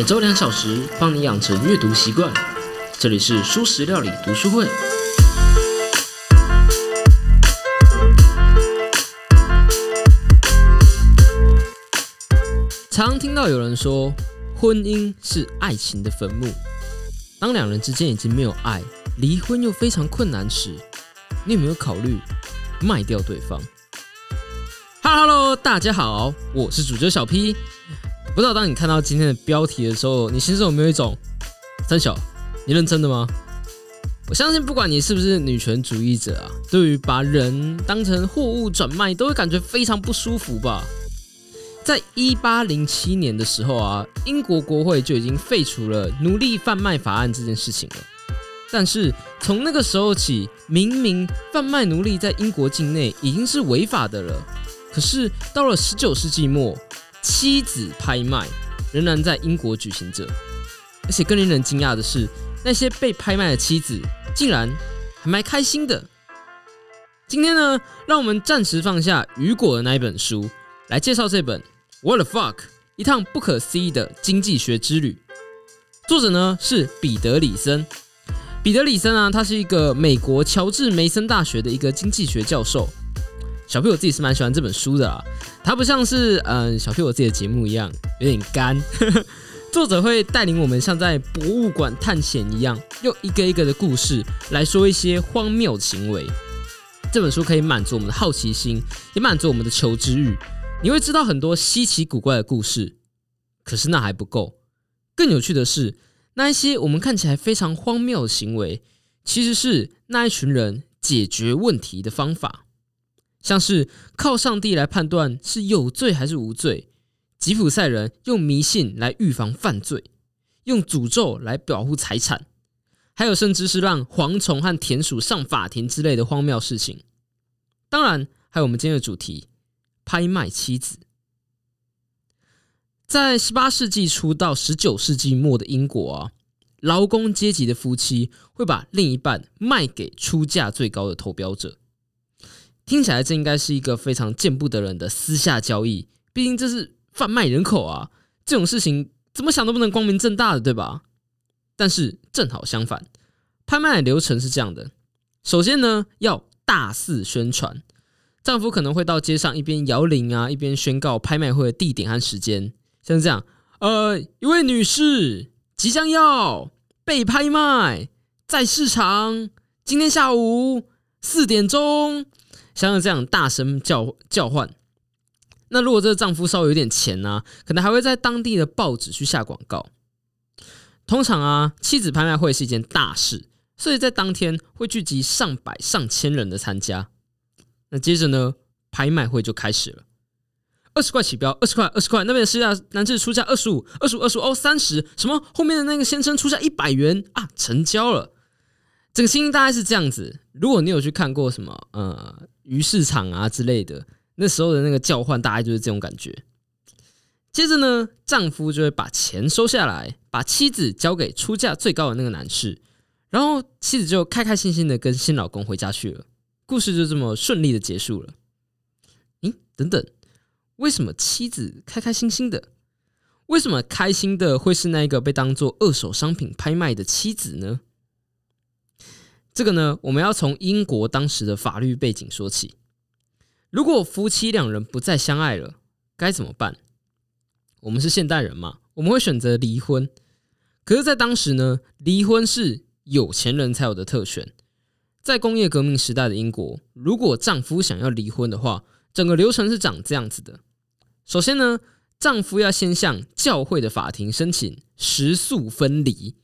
每周两小时，帮你养成阅读习惯。这里是舒食料理读书会。常听到有人说，婚姻是爱情的坟墓。当两人之间已经没有爱，离婚又非常困难时，你有没有考虑卖掉对方？Hello，大家好，我是主角小 P。不知道当你看到今天的标题的时候，你心中有没有一种三小？你认真的吗？我相信，不管你是不是女权主义者啊，对于把人当成货物转卖，都会感觉非常不舒服吧。在一八零七年的时候啊，英国国会就已经废除了奴隶贩卖法案这件事情了。但是从那个时候起，明明贩卖奴隶在英国境内已经是违法的了，可是到了十九世纪末。妻子拍卖仍然在英国举行着，而且更令人惊讶的是，那些被拍卖的妻子竟然还蛮开心的。今天呢，让我们暂时放下雨果的那一本书，来介绍这本《What the Fuck》一趟不可思议的经济学之旅。作者呢是彼得里森。彼得里森啊，他是一个美国乔治梅森大学的一个经济学教授。小 P 我自己是蛮喜欢这本书的啊，它不像是嗯小 P 我自己的节目一样有点干，作者会带领我们像在博物馆探险一样，用一个一个的故事来说一些荒谬行为。这本书可以满足我们的好奇心，也满足我们的求知欲。你会知道很多稀奇古怪的故事，可是那还不够，更有趣的是，那一些我们看起来非常荒谬的行为，其实是那一群人解决问题的方法。像是靠上帝来判断是有罪还是无罪，吉普赛人用迷信来预防犯罪，用诅咒来保护财产，还有甚至是让蝗虫和田鼠上法庭之类的荒谬事情。当然，还有我们今天的主题——拍卖妻子。在十八世纪初到十九世纪末的英国啊，劳工阶级的夫妻会把另一半卖给出价最高的投标者。听起来这应该是一个非常见不得人的私下交易，毕竟这是贩卖人口啊！这种事情怎么想都不能光明正大的，对吧？但是正好相反，拍卖流程是这样的：首先呢，要大肆宣传，丈夫可能会到街上一边摇铃啊，一边宣告拍卖会的地点和时间，像这样：呃，一位女士即将要被拍卖，在市场，今天下午四点钟。像这样大声叫叫唤，那如果这个丈夫稍微有点钱呢，可能还会在当地的报纸去下广告。通常啊，妻子拍卖会是一件大事，所以在当天会聚集上百上千人的参加。那接着呢，拍卖会就开始了。二十块起标，二十块，二十块。那边的市价男士出价二十五，二十五，二十五哦，三十。什么？后面的那个先生出价一百元啊，成交了。这个心情大概是这样子。如果你有去看过什么呃鱼市场啊之类的，那时候的那个叫唤大概就是这种感觉。接着呢，丈夫就会把钱收下来，把妻子交给出价最高的那个男士，然后妻子就开开心心的跟新老公回家去了。故事就这么顺利的结束了。咦，等等，为什么妻子开开心心的？为什么开心的会是那个被当做二手商品拍卖的妻子呢？这个呢，我们要从英国当时的法律背景说起。如果夫妻两人不再相爱了，该怎么办？我们是现代人嘛，我们会选择离婚。可是，在当时呢，离婚是有钱人才有的特权。在工业革命时代的英国，如果丈夫想要离婚的话，整个流程是长这样子的：首先呢，丈夫要先向教会的法庭申请食宿分离，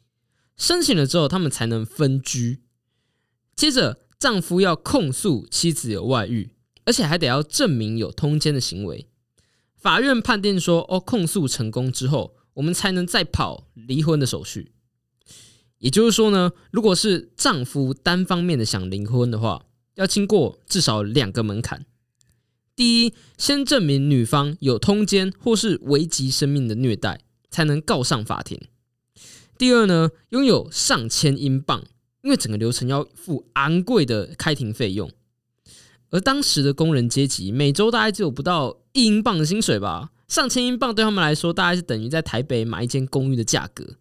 申请了之后，他们才能分居。接着，丈夫要控诉妻子有外遇，而且还得要证明有通奸的行为。法院判定说：“哦，控诉成功之后，我们才能再跑离婚的手续。”也就是说呢，如果是丈夫单方面的想离婚的话，要经过至少两个门槛：第一，先证明女方有通奸或是危及生命的虐待，才能告上法庭；第二呢，拥有上千英镑。因为整个流程要付昂贵的开庭费用，而当时的工人阶级每周大概只有不到一英镑的薪水吧，上千英镑对他们来说，大概是等于在台北买一间公寓的价格。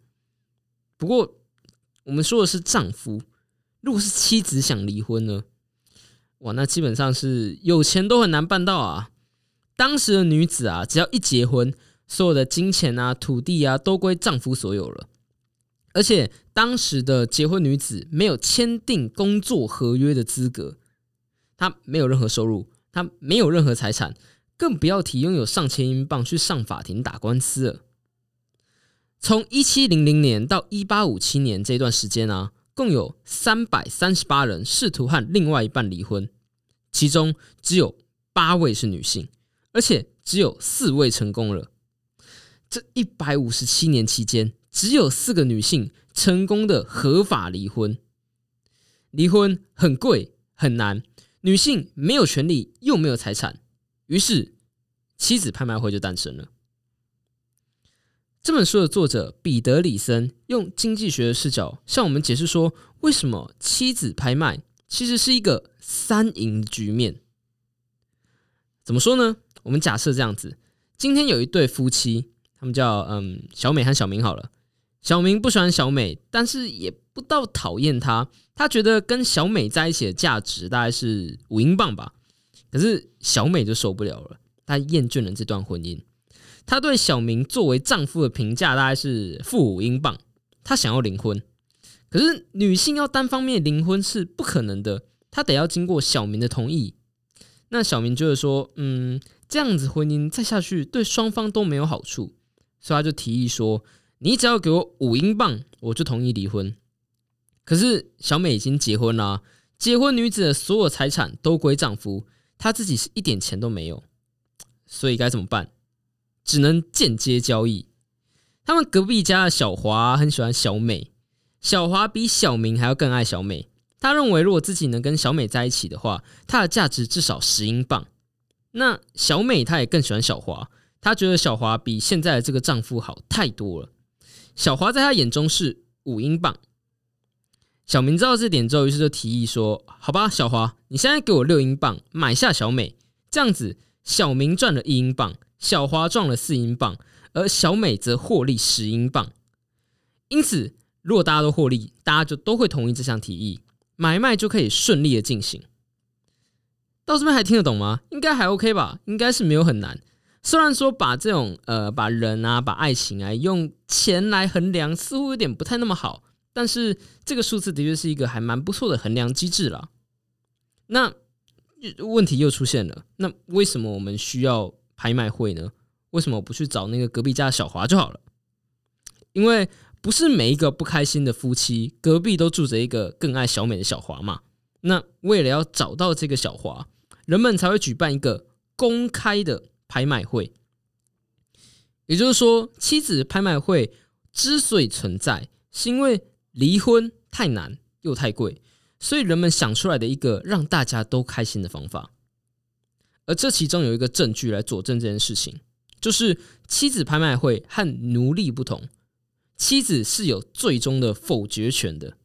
不过，我们说的是丈夫，如果是妻子想离婚呢？哇，那基本上是有钱都很难办到啊！当时的女子啊，只要一结婚，所有的金钱啊、土地啊，都归丈夫所有了。而且，当时的结婚女子没有签订工作合约的资格，她没有任何收入，她没有任何财产，更不要提拥有上千英镑去上法庭打官司了。从一七零零年到一八五七年这段时间啊。共有三百三十八人试图和另外一半离婚，其中只有八位是女性，而且只有四位成功了。这一百五十七年期间，只有四个女性成功的合法离婚。离婚很贵很难，女性没有权利又没有财产，于是妻子拍卖会就诞生了。这本书的作者彼得·里森用经济学的视角向我们解释说，为什么妻子拍卖其实是一个三赢局面。怎么说呢？我们假设这样子：今天有一对夫妻，他们叫嗯小美和小明。好了，小明不喜欢小美，但是也不到讨厌她。他觉得跟小美在一起的价值大概是五英镑吧。可是小美就受不了了，她厌倦了这段婚姻。她对小明作为丈夫的评价大概是负五英镑，她想要离婚，可是女性要单方面离婚是不可能的，她得要经过小明的同意。那小明就是说，嗯，这样子婚姻再下去对双方都没有好处，所以他就提议说，你只要给我五英镑，我就同意离婚。可是小美已经结婚了，结婚女子的所有财产都归丈夫，她自己是一点钱都没有，所以该怎么办？只能间接交易。他们隔壁家的小华很喜欢小美，小华比小明还要更爱小美。他认为，如果自己能跟小美在一起的话，她的价值至少十英镑。那小美她也更喜欢小华，她觉得小华比现在的这个丈夫好太多了。小华在他眼中是五英镑。小明知道这点之后，于是就提议说：“好吧，小华，你现在给我六英镑买下小美，这样子小明赚了一英镑。”小华赚了四英镑，而小美则获利十英镑。因此，如果大家都获利，大家就都会同意这项提议，买卖就可以顺利的进行。到这边还听得懂吗？应该还 OK 吧？应该是没有很难。虽然说把这种呃把人啊把爱情啊用钱来衡量，似乎有点不太那么好，但是这个数字的确是一个还蛮不错的衡量机制了。那问题又出现了，那为什么我们需要？拍卖会呢？为什么不去找那个隔壁家的小华就好了？因为不是每一个不开心的夫妻隔壁都住着一个更爱小美的小华嘛。那为了要找到这个小华，人们才会举办一个公开的拍卖会。也就是说，妻子拍卖会之所以存在，是因为离婚太难又太贵，所以人们想出来的一个让大家都开心的方法。而这其中有一个证据来佐证这件事情，就是妻子拍卖会和奴隶不同，妻子是有最终的否决权的。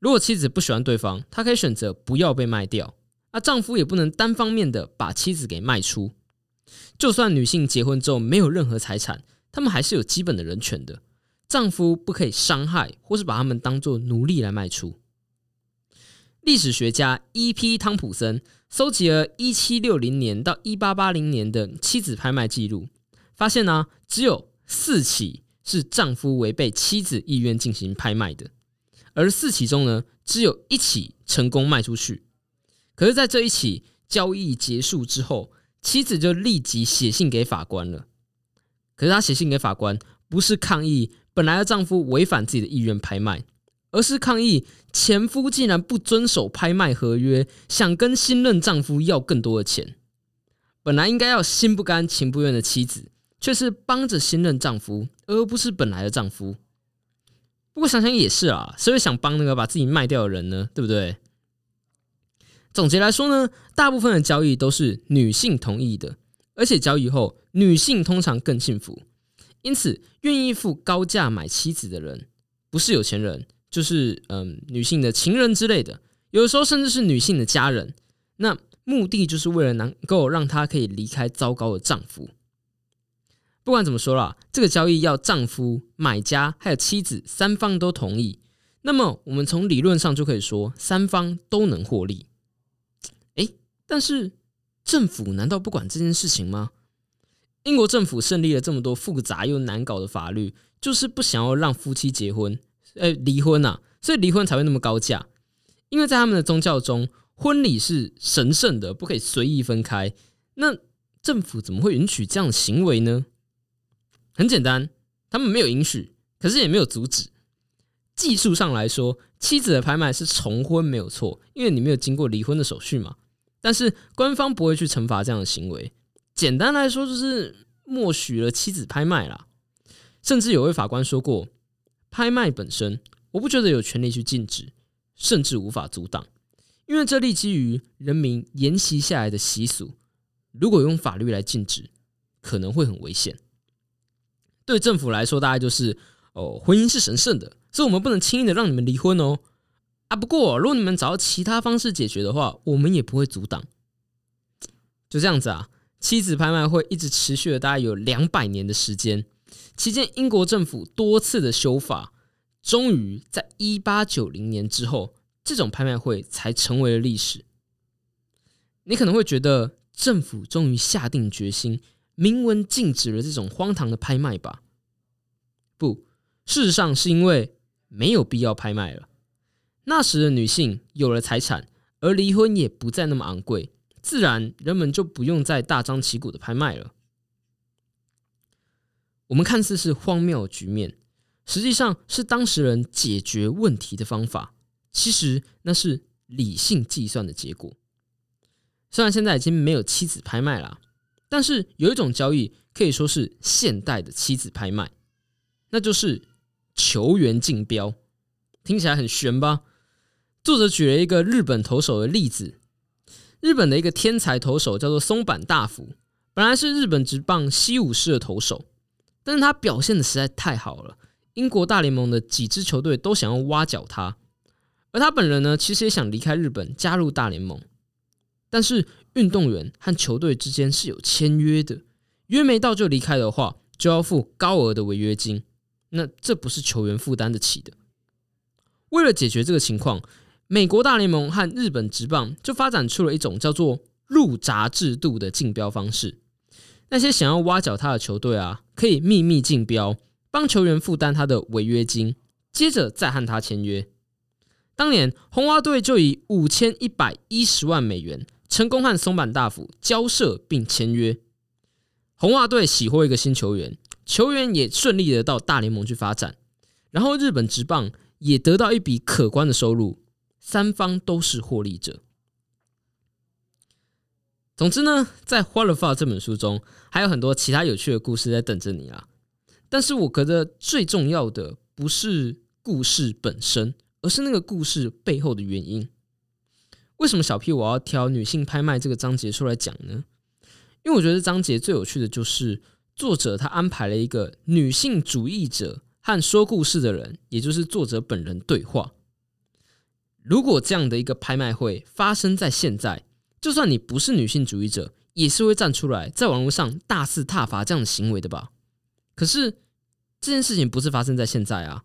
如果妻子不喜欢对方，她可以选择不要被卖掉，而丈夫也不能单方面的把妻子给卖出。就算女性结婚之后没有任何财产，她们还是有基本的人权的。丈夫不可以伤害或是把他们当做奴隶来卖出。历史学家 E.P. 汤普森。搜集了1760年到1880年的妻子拍卖记录，发现呢，只有四起是丈夫违背妻子意愿进行拍卖的，而四起中呢，只有一起成功卖出去。可是，在这一起交易结束之后，妻子就立即写信给法官了。可是，她写信给法官不是抗议本来的丈夫违反自己的意愿拍卖。而是抗议前夫竟然不遵守拍卖合约，想跟新任丈夫要更多的钱。本来应该要心不甘情不愿的妻子，却是帮着新任丈夫，而不是本来的丈夫。不过想想也是啊，谁会想帮那个把自己卖掉的人呢？对不对？总结来说呢，大部分的交易都是女性同意的，而且交易后女性通常更幸福。因此，愿意付高价买妻子的人，不是有钱人。就是嗯，女性的情人之类的，有的时候甚至是女性的家人。那目的就是为了能够让她可以离开糟糕的丈夫。不管怎么说啦，这个交易要丈夫、买家还有妻子三方都同意，那么我们从理论上就可以说三方都能获利。但是政府难道不管这件事情吗？英国政府胜利了这么多复杂又难搞的法律，就是不想要让夫妻结婚，呃，离婚呐，所以离婚才会那么高价。因为在他们的宗教中，婚礼是神圣的，不可以随意分开。那政府怎么会允许这样的行为呢？很简单，他们没有允许，可是也没有阻止。技术上来说，妻子的拍卖是重婚没有错，因为你没有经过离婚的手续嘛。但是官方不会去惩罚这样的行为。简单来说，就是默许了妻子拍卖啦。甚至有位法官说过，拍卖本身，我不觉得有权利去禁止，甚至无法阻挡，因为这立基于人民沿袭下来的习俗。如果用法律来禁止，可能会很危险。对政府来说，大概就是哦，婚姻是神圣的，所以我们不能轻易的让你们离婚哦。啊，不过如果你们找到其他方式解决的话，我们也不会阻挡。就这样子啊，妻子拍卖会一直持续了大概有两百年的时间，期间英国政府多次的修法，终于在一八九零年之后，这种拍卖会才成为了历史。你可能会觉得。政府终于下定决心，明文禁止了这种荒唐的拍卖吧？不，事实上是因为没有必要拍卖了。那时的女性有了财产，而离婚也不再那么昂贵，自然人们就不用再大张旗鼓的拍卖了。我们看似是荒谬的局面，实际上是当事人解决问题的方法。其实那是理性计算的结果。虽然现在已经没有妻子拍卖了，但是有一种交易可以说是现代的妻子拍卖，那就是球员竞标。听起来很悬吧？作者举了一个日本投手的例子，日本的一个天才投手叫做松坂大辅，本来是日本职棒西武士的投手，但是他表现的实在太好了，英国大联盟的几支球队都想要挖角他，而他本人呢，其实也想离开日本加入大联盟。但是运动员和球队之间是有签约的，约没到就离开的话，就要付高额的违约金。那这不是球员负担得起的。为了解决这个情况，美国大联盟和日本职棒就发展出了一种叫做入闸制度的竞标方式。那些想要挖角他的球队啊，可以秘密竞标，帮球员负担他的违约金，接着再和他签约。当年红袜队就以五千一百一十万美元。成功和松坂大辅交涉并签约，红袜队喜获一个新球员，球员也顺利的到大联盟去发展，然后日本职棒也得到一笔可观的收入，三方都是获利者。总之呢，在《花了发》这本书中，还有很多其他有趣的故事在等着你啊！但是我觉得最重要的不是故事本身，而是那个故事背后的原因。为什么小 P 我要挑女性拍卖这个章节出来讲呢？因为我觉得章节最有趣的就是作者他安排了一个女性主义者和说故事的人，也就是作者本人对话。如果这样的一个拍卖会发生在现在，就算你不是女性主义者，也是会站出来在网络上大肆挞伐这样的行为的吧？可是这件事情不是发生在现在啊！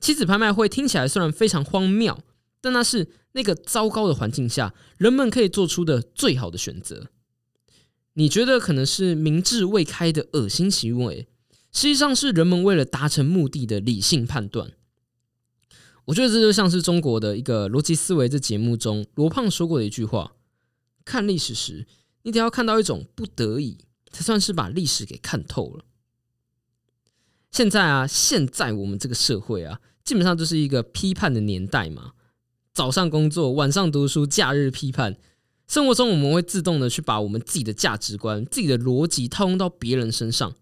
妻子拍卖会听起来虽然非常荒谬。但那是那个糟糕的环境下，人们可以做出的最好的选择。你觉得可能是明智未开的恶心行为，实际上是人们为了达成目的的理性判断。我觉得这就像是中国的一个逻辑思维这节目中罗胖说过的一句话：看历史时，你得要看到一种不得已，才算是把历史给看透了。现在啊，现在我们这个社会啊，基本上就是一个批判的年代嘛。早上工作，晚上读书，假日批判。生活中我们会自动的去把我们自己的价值观、自己的逻辑套用到别人身上，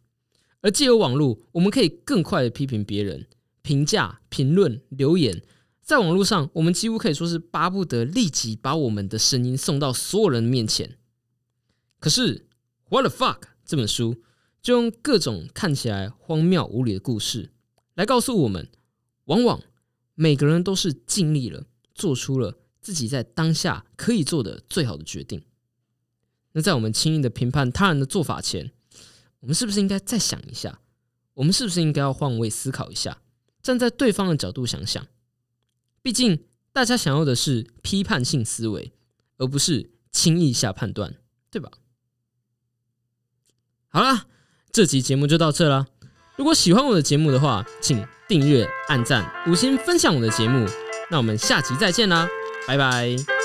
而借由网络，我们可以更快的批评别人、评价、评论、留言。在网络上，我们几乎可以说是巴不得立即把我们的声音送到所有人面前。可是，《What the Fuck》这本书就用各种看起来荒谬无理的故事来告诉我们，往往每个人都是尽力了。做出了自己在当下可以做的最好的决定。那在我们轻易的评判他人的做法前，我们是不是应该再想一下？我们是不是应该要换位思考一下，站在对方的角度想想？毕竟大家想要的是批判性思维，而不是轻易下判断，对吧？好啦，这集节目就到这啦。如果喜欢我的节目的话，请订阅、按赞、五星分享我的节目。那我们下期再见啦，拜拜。